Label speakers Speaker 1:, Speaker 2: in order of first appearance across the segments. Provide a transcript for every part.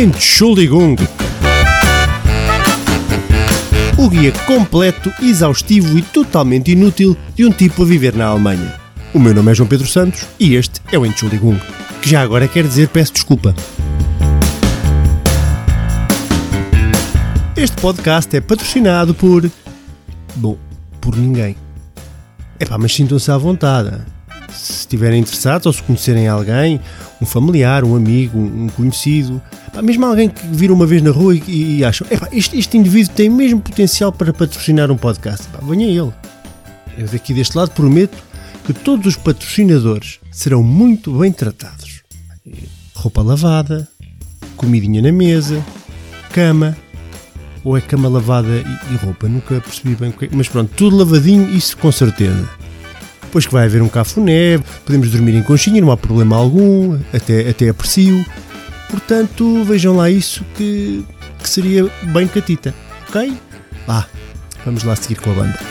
Speaker 1: Entschuldigung. O guia completo, exaustivo e totalmente inútil de um tipo a viver na Alemanha. O meu nome é João Pedro Santos e este é o Entschuldigung, que já agora quer dizer peço desculpa. Este podcast é patrocinado por. Bom, por ninguém. Epá, mas sintam-se à vontade. Se estiverem interessados ou se conhecerem alguém, um familiar, um amigo, um conhecido, epá, mesmo alguém que viram uma vez na rua e, e acham, este, este indivíduo tem mesmo potencial para patrocinar um podcast, epá, venha ele. Eu daqui deste lado prometo que todos os patrocinadores serão muito bem tratados. Roupa lavada, comidinha na mesa, cama, ou é cama lavada e, e roupa? Nunca percebi bem o que é. Mas pronto, tudo lavadinho, isso com certeza. Depois que vai haver um cafuné, podemos dormir em conchinha, não há problema algum, até, até aprecio. Portanto, vejam lá isso que, que seria bem catita, ok? Vá, vamos lá seguir com a banda.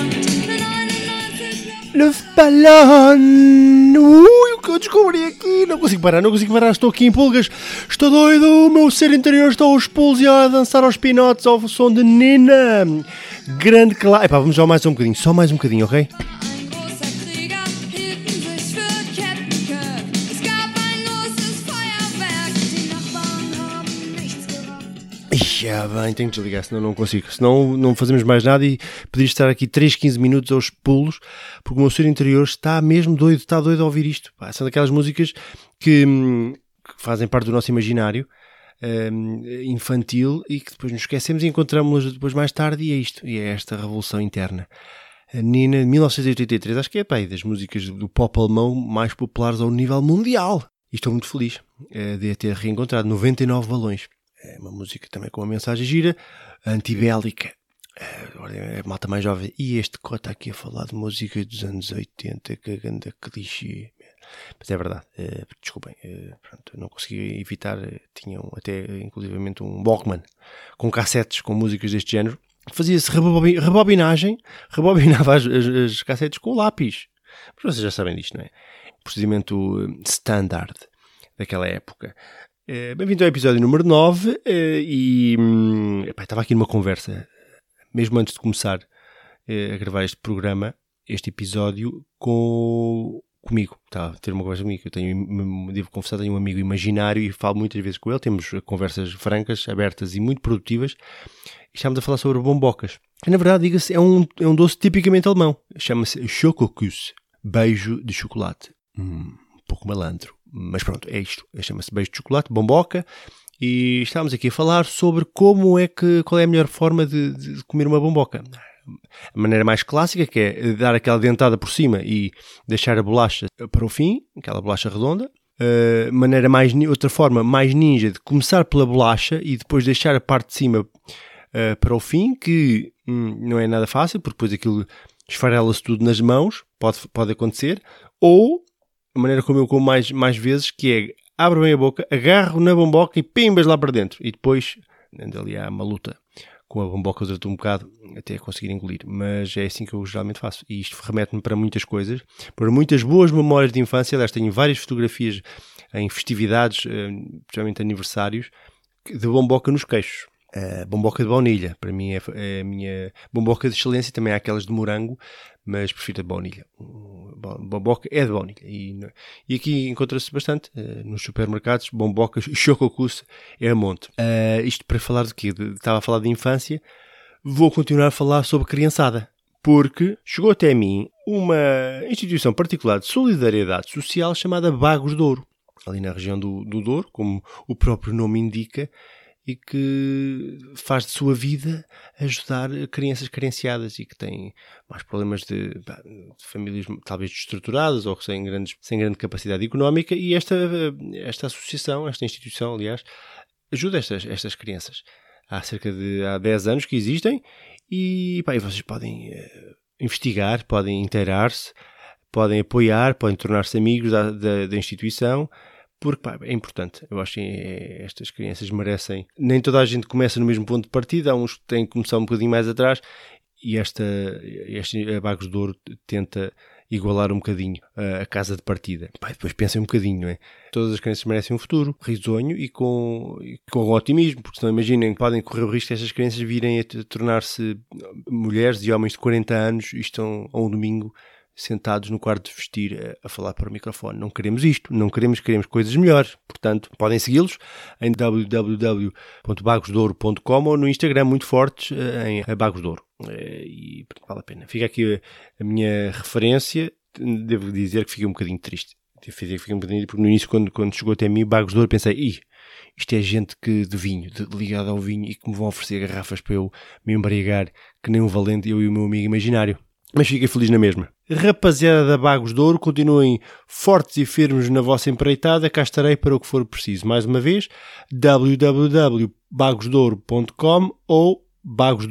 Speaker 2: 99
Speaker 1: Luftballon! Ui, o que eu descobri aqui! Não consigo parar, não consigo parar, estou aqui em pulgas, estou doido, o meu ser interior está aos pulos e a dançar aos pinotes ao som de Nina! Grande claro! Epá, vamos só mais um bocadinho, só mais um bocadinho, ok? Ixi, ah, bem, tenho que desligar, senão não consigo. Senão não fazemos mais nada e poderia estar aqui 3, 15 minutos aos pulos, porque o meu ser interior está mesmo doido, está doido a ouvir isto. Pá, são daquelas músicas que, hum, que fazem parte do nosso imaginário hum, infantil e que depois nos esquecemos e encontramos-las depois mais tarde e é isto, e é esta revolução interna. A Nina, de 1983, acho que é pá, aí das músicas do pop alemão mais populares ao nível mundial. E estou muito feliz eh, de a ter reencontrado 99 balões. É uma música também com uma mensagem gira, antibélica. É, olha, é malta mais jovem. E este cota aqui a falar de música dos anos 80, que ganda clichê. Mas é verdade, é, desculpem, é, pronto, não consegui evitar. Tinham até, inclusivamente, um Walkman com cassetes com músicas deste género. Fazia-se rebobi- rebobinagem, rebobinava as, as, as cassetes com lápis. Mas vocês já sabem disto, não é? Procedimento eh, standard daquela época. Eh, Bem-vindo ao episódio número 9 eh, e hum, epá, estava aqui numa conversa, mesmo antes de começar eh, a gravar este programa, este episódio, com, comigo. Estava a ter uma conversa comigo. Eu tenho, devo confessar, tenho um amigo imaginário e falo muitas vezes com ele. Temos conversas francas, abertas e muito produtivas. E estamos a falar sobre bombocas. Que, na verdade, diga-se, é um, é um doce tipicamente alemão. Chama-se Schokokuss, beijo de chocolate. Hum, um pouco malandro. Mas pronto, é isto. Chama-se beijo de chocolate, bomboca. E estávamos aqui a falar sobre como é que, qual é a melhor forma de, de comer uma bomboca. A maneira mais clássica, que é dar aquela dentada por cima e deixar a bolacha para o fim, aquela bolacha redonda. Uh, maneira mais, outra forma mais ninja de começar pela bolacha e depois deixar a parte de cima uh, para o fim, que hum, não é nada fácil, porque depois aquilo esfarela-se tudo nas mãos, pode, pode acontecer. Ou a maneira como eu como mais, mais vezes, que é abro bem a boca, agarro na bomboca e pimbas lá para dentro. E depois ando ali uma luta com a bomboca durante um bocado até conseguir engolir. Mas é assim que eu geralmente faço. E isto remete-me para muitas coisas, para muitas boas memórias de infância. Aliás, tenho várias fotografias em festividades, eh, principalmente aniversários, de bomboca nos queixos. A bomboca de baunilha, para mim é, é a minha bomboca de excelência. Também há aquelas de morango, mas prefiro a de baunilha. Bomboca é de baunilha. E, e aqui encontra-se bastante eh, nos supermercados. Bombocas chococusse é a monte. Eh, isto para falar de quê? De- Estava a falar de infância. Vou continuar a falar sobre criançada. Porque chegou até mim uma instituição particular de solidariedade social chamada Bagos de Ouro. Ali na região do, do Douro, como o próprio nome indica, e que faz de sua vida ajudar crianças carenciadas e que têm mais problemas de, de famílias talvez destruturadas ou sem, grandes, sem grande capacidade económica e esta, esta associação, esta instituição, aliás, ajuda estas, estas crianças. Há cerca de há 10 anos que existem e, pá, e vocês podem eh, investigar, podem inteirar-se, podem apoiar, podem tornar-se amigos da, da, da instituição porque pá, é importante. Eu acho que é, estas crianças merecem. Nem toda a gente começa no mesmo ponto de partida, há uns que têm que começar um bocadinho mais atrás e esta, este Bagos de Ouro tenta igualar um bocadinho a, a casa de partida. Pá, depois pensem um bocadinho, não é? Todas as crianças merecem um futuro risonho e com, e com otimismo, porque senão imaginem que podem correr o risco de estas crianças virem a tornar-se mulheres e homens de 40 anos e estão a um domingo sentados no quarto de vestir a, a, falar para o microfone. Não queremos isto, não queremos, queremos coisas melhores. Portanto, podem segui-los em www.bagosdouro.com ou no Instagram muito fortes eh, em bagosdouro. Eh, e vale a pena. Fica aqui a minha referência. Devo dizer que fiquei um bocadinho triste. Fiquei um bocadinho porque no início, quando, quando chegou até mim, Bagos de Ouro, pensei, Ih, isto é gente que de vinho, de, ligado ao vinho e que me vão oferecer garrafas para eu me embriagar, que nem um valente, eu e o meu amigo imaginário. Mas fiquei feliz na mesma. Rapaziada da Bagos de Ouro, continuem fortes e firmes na vossa empreitada, cá estarei para o que for preciso. Mais uma vez, www.bagosdouro.com ou Bagos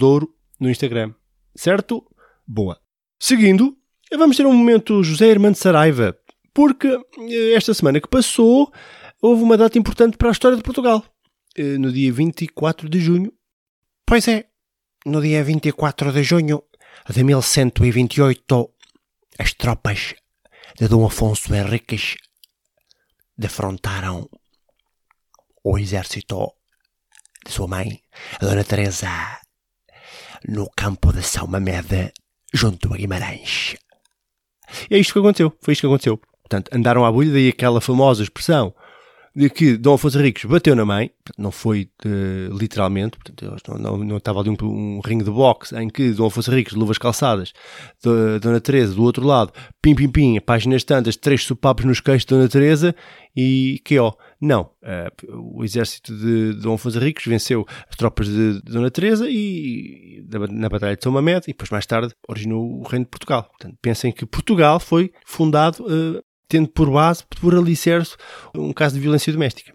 Speaker 1: no Instagram. Certo? Boa. Seguindo, vamos ter um momento José Irmão de Saraiva, porque eh, esta semana que passou houve uma data importante para a história de Portugal. Eh, no dia 24 de junho. Pois é, no dia 24 de junho de 1128, as tropas de Dom Afonso Henriques defrontaram o exército de sua mãe, a Dona Teresa, no campo de São Mamede, junto a Guimarães. E é isto que aconteceu, foi isto que aconteceu. Portanto, andaram à bolha, daí aquela famosa expressão de que Dom Afonso Henriques bateu na mãe, não foi uh, literalmente, portanto, não, não, não, estava ali um, um ringue de boxe em que Dom Afonso Henriques, luvas calçadas, de, Dona Teresa do outro lado, pim pim pim, páginas tantas, três sopapos nos queixos de Dona Teresa e que ó, não, uh, o exército de Dom Afonso Henriques venceu as tropas de, Dona Teresa e na Batalha de São Mamed e depois mais tarde originou o Reino de Portugal. Portanto, pensem que Portugal foi fundado uh, tendo por base, por alicerce, um caso de violência doméstica.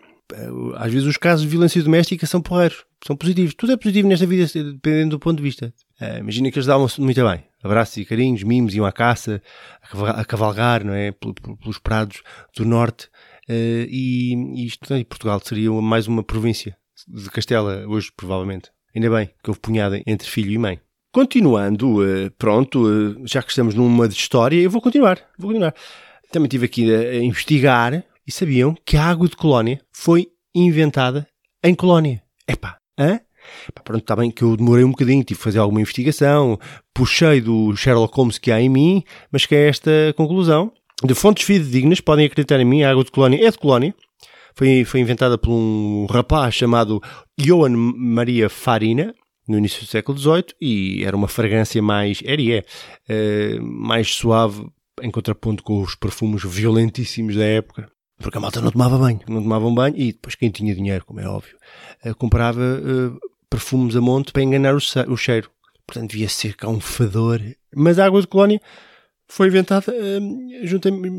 Speaker 1: Às vezes os casos de violência doméstica são porreiros, são positivos. Tudo é positivo nesta vida, dependendo do ponto de vista. Uh, imagina que eles davam-se muito bem. Abraços e carinhos, mimos, iam à caça, a cavalgar, não é? Pelos prados do norte. Uh, e, isto em Portugal seria mais uma província de Castela, hoje, provavelmente. Ainda bem que houve punhada entre filho e mãe. Continuando, uh, pronto, já que estamos numa de história, eu vou continuar. Vou continuar também estive aqui a, investigar e sabiam que a água de colónia foi inventada em colónia. Epá, hã? Pronto, está bem que eu demorei um bocadinho, tive que fazer alguma investigação, puxei do Sherlock Holmes que há em mim, mas que é esta conclusão. De fontes fidedignas, podem acreditar em mim, a água de colónia é de colónia. Foi, foi inventada por um rapaz chamado Johan Maria Farina, no início do século XVIII, e era uma fragrância mais, era e é, uh, mais suave em contraponto com os perfumes violentíssimos da época, porque a malta não tomava banho, não tomavam banho e depois quem tinha dinheiro, como é óbvio, uh, comprava uh, perfumes a monte para enganar o, cheiro. Portanto, devia ser cá um fedor. Mas a água de colónia foi inventada uh,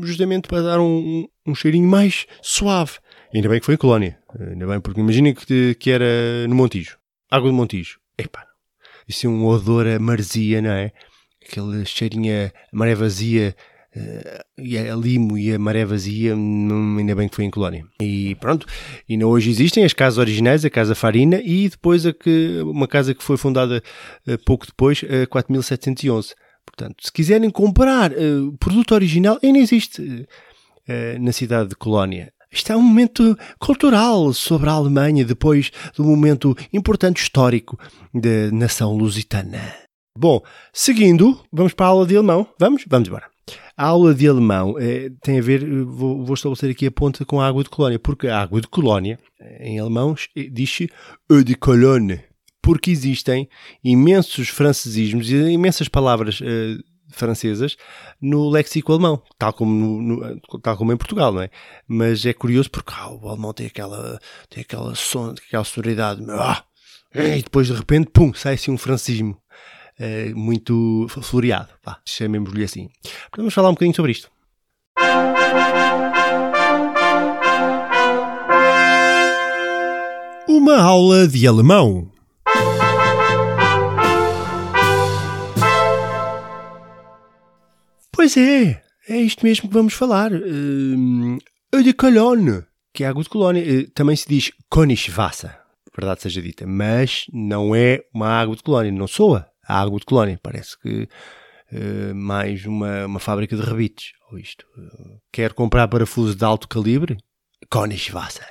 Speaker 1: justamente para dar um, um, cheirinho mais suave. Ainda bem que foi em colónia. Ainda bem, porque imaginem que, que era no Montijo. Água de Montijo. Epá, isso é um odor a marzia, não é? Aquele cheirinho a maré vazia, uh, e a limo e a maré vazia, ainda bem que foi em Colónia. E pronto, ainda hoje existem as casas originais, a Casa Farina e depois a que, uma casa que foi fundada uh, pouco depois, uh, 4711. Portanto, se quiserem comprar uh, produto original, ainda existe uh, na cidade de Colónia. Isto é um momento cultural sobre a Alemanha depois do momento importante histórico da nação lusitana. Bom, seguindo, vamos para a aula de alemão. Vamos? Vamos embora. A aula de alemão eh, tem a ver, vou, vou, estabelecer aqui a ponta com a água de colónia, porque a água de colónia, eh, em alemão, diz-se eau de Cologne, porque existem imensos francesismos e imensas palavras eh, francesas no léxico alemão, tal como, no, no- tal como em Portugal, não é? Mas é curioso porque ah, o alemão tem aquela, tem aquela, son, aquela sonoridade, ah, e depois de repente, pum, sai assim um francismo eh, muito floreado, chamemos-lhe assim. Vamos falar um bocadinho sobre isto.
Speaker 3: Uma aula de alemão.
Speaker 1: Pois é, é isto mesmo que vamos falar. Eau de Cologne, que é água de colónia. Eh, Também se diz Konischwasser, verdade seja dita, mas não é uma água de colónia, não soa a água de colónia. Parece que eh, mais uma, uma fábrica de rebites. Ou isto. eh, quer comprar parafusos de alto calibre? Konischwasser.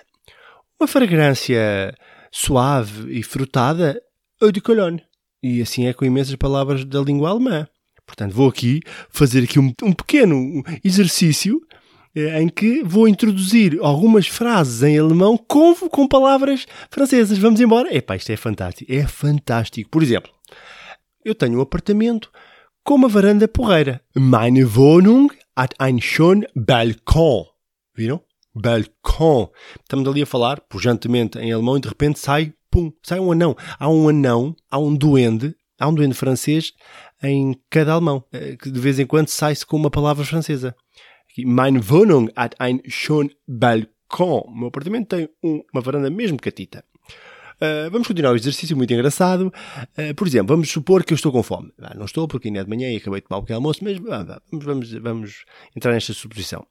Speaker 1: Uma fragrância suave e frutada? Eau de Cologne. E assim é com imensas palavras da língua alemã. Portanto, vou aqui fazer aqui um, um pequeno exercício eh, em que vou introduzir algumas frases em alemão com, com palavras francesas. Vamos embora? Epá, isto é fantástico. É fantástico. Por exemplo, eu tenho um apartamento com uma varanda porreira. Meine Wohnung hat ein schön Balkon. Viram? Balkon. Estamos ali a falar pujantemente em alemão e de repente sai, pum, sai um anão. Há um anão, há um duende, há um duende francês em cada alemão, eh, que de vez em quando sai-se com uma palavra francesa. Aqui, Meine Wohnung hat ein schön Balkon. O meu apartamento tem um- uma varanda mesmo catita. Uh, vamos continuar o exercício muito engraçado. Uh, por exemplo, vamos supor que eu estou com fome. Ah, não estou porque ainda é de manhã e acabei de tomar o pequeno almoço, mas ah, vamos, vamos, vamos entrar nesta suposição.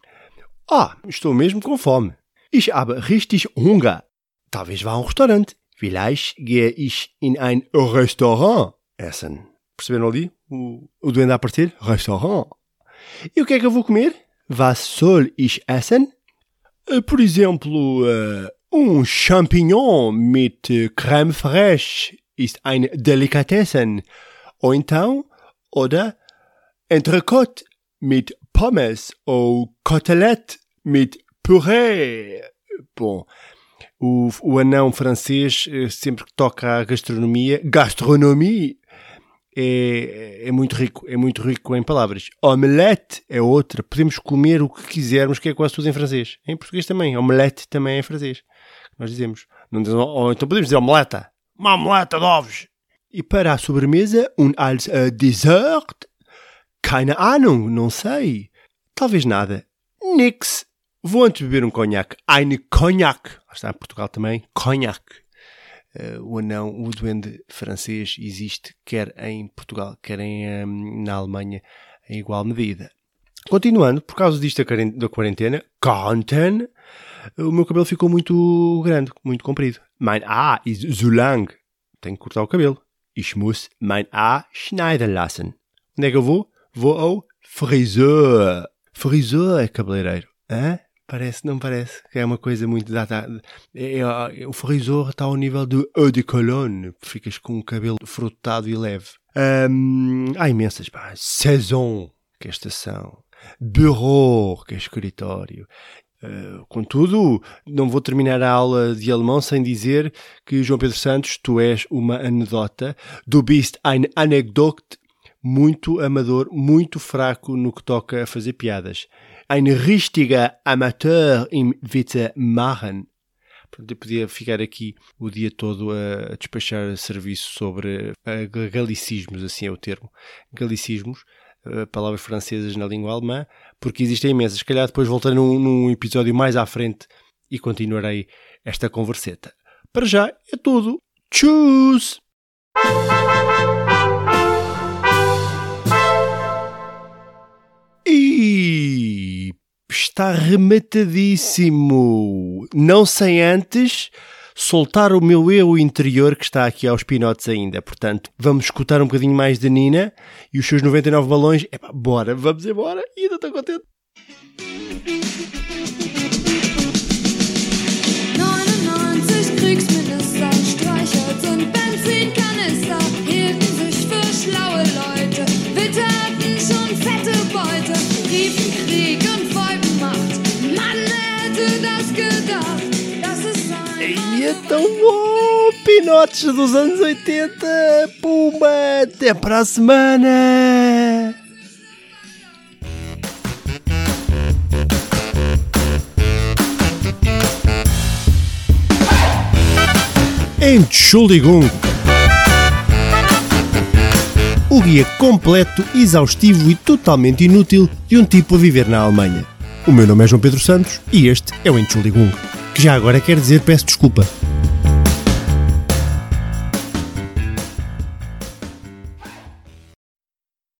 Speaker 1: Ah, estou mesmo com fome. Ich habe richtig Hunger. Talvez vá a um restaurante. Vielleicht gehe ich in ein Restaurant essen. Perceberam ali o, o duende a aparecer? Restaurant. E o que é que eu vou comer? Was soll ich essen? Uh, Por exemplo, uh, um champignon mit uh, crème fraîche ist eine Delikatessen. Então, oder entrecôte mit pommes ou côtelette mit purée. Bom, o, o anão francês, eh, sempre toca à gastronomia, gastronomie, é, é muito rico, é muito rico em palavras. Omelette é outra, podemos comer o que quisermos, que é quase tudo em francês. Em português também, omelette também é em francês. Nós dizemos. Não dizemos ou então podemos dizer omeleta. Uma omeleta de ovos. E para a sobremesa, um als uh, dessert? Keine Ahnung, não sei. Talvez nada. Nix. Vou antes beber um conhaque. Ein. Lá está em Portugal também. Cognac. Eh, o anão, o duende francês existe quer em Portugal, quer em, eh, na Alemanha em igual medida. Continuando, por causa disto da quaren- da quarentena, Quarantäne, o meu cabelo ficou muito grande, muito comprido. Mein Haar ist zu lang. Tenho que cortar o cabelo. Ich muss mein Haar schneiden lassen. Onde é que eu vou? Vou ao friseur. Friseur é cabeleireiro. Hã? Parece, não parece? É uma coisa muito data. É, é- o friseur está ao nível do eau de cologne. Ficas com o cabelo frutado e leve. Hum, há imensas. Pá. Saison, que é estação. Bureau, que é escritório. Uh, contudo, não vou terminar a aula de alemão sem dizer que, João Pedro Santos, tu és uma anedota. Du bist ein Anekdote muito amador, muito fraco no que toca a fazer piadas. Ein richtiger Amateur im Witze machen. Eu podia ficar aqui o dia todo a, despachar serviço sobre uh, galicismos, assim é o termo. Galicismos, uh, palavras francesas na língua alemã, porque existem imensas. Se calhar depois voltarei num, num episódio mais à frente e continuarei esta converseta. Para já é tudo. Tchus! Está rematadíssimo. Não sem antes soltar o meu eu interior que está aqui aos pinotes ainda. Portanto, vamos escutar um bocadinho mais de Nina e os seus 99 balões. Epá, bora, vamos embora. E ainda estou contente. tão bom! Pinotes dos anos 80! Pumba! Até para a semana! Entschuldigung! O guia completo, exaustivo e totalmente inútil de um tipo a viver na Alemanha. O meu nome é João Pedro Santos e este é o Entschuldigung, que já agora quer dizer peço desculpa.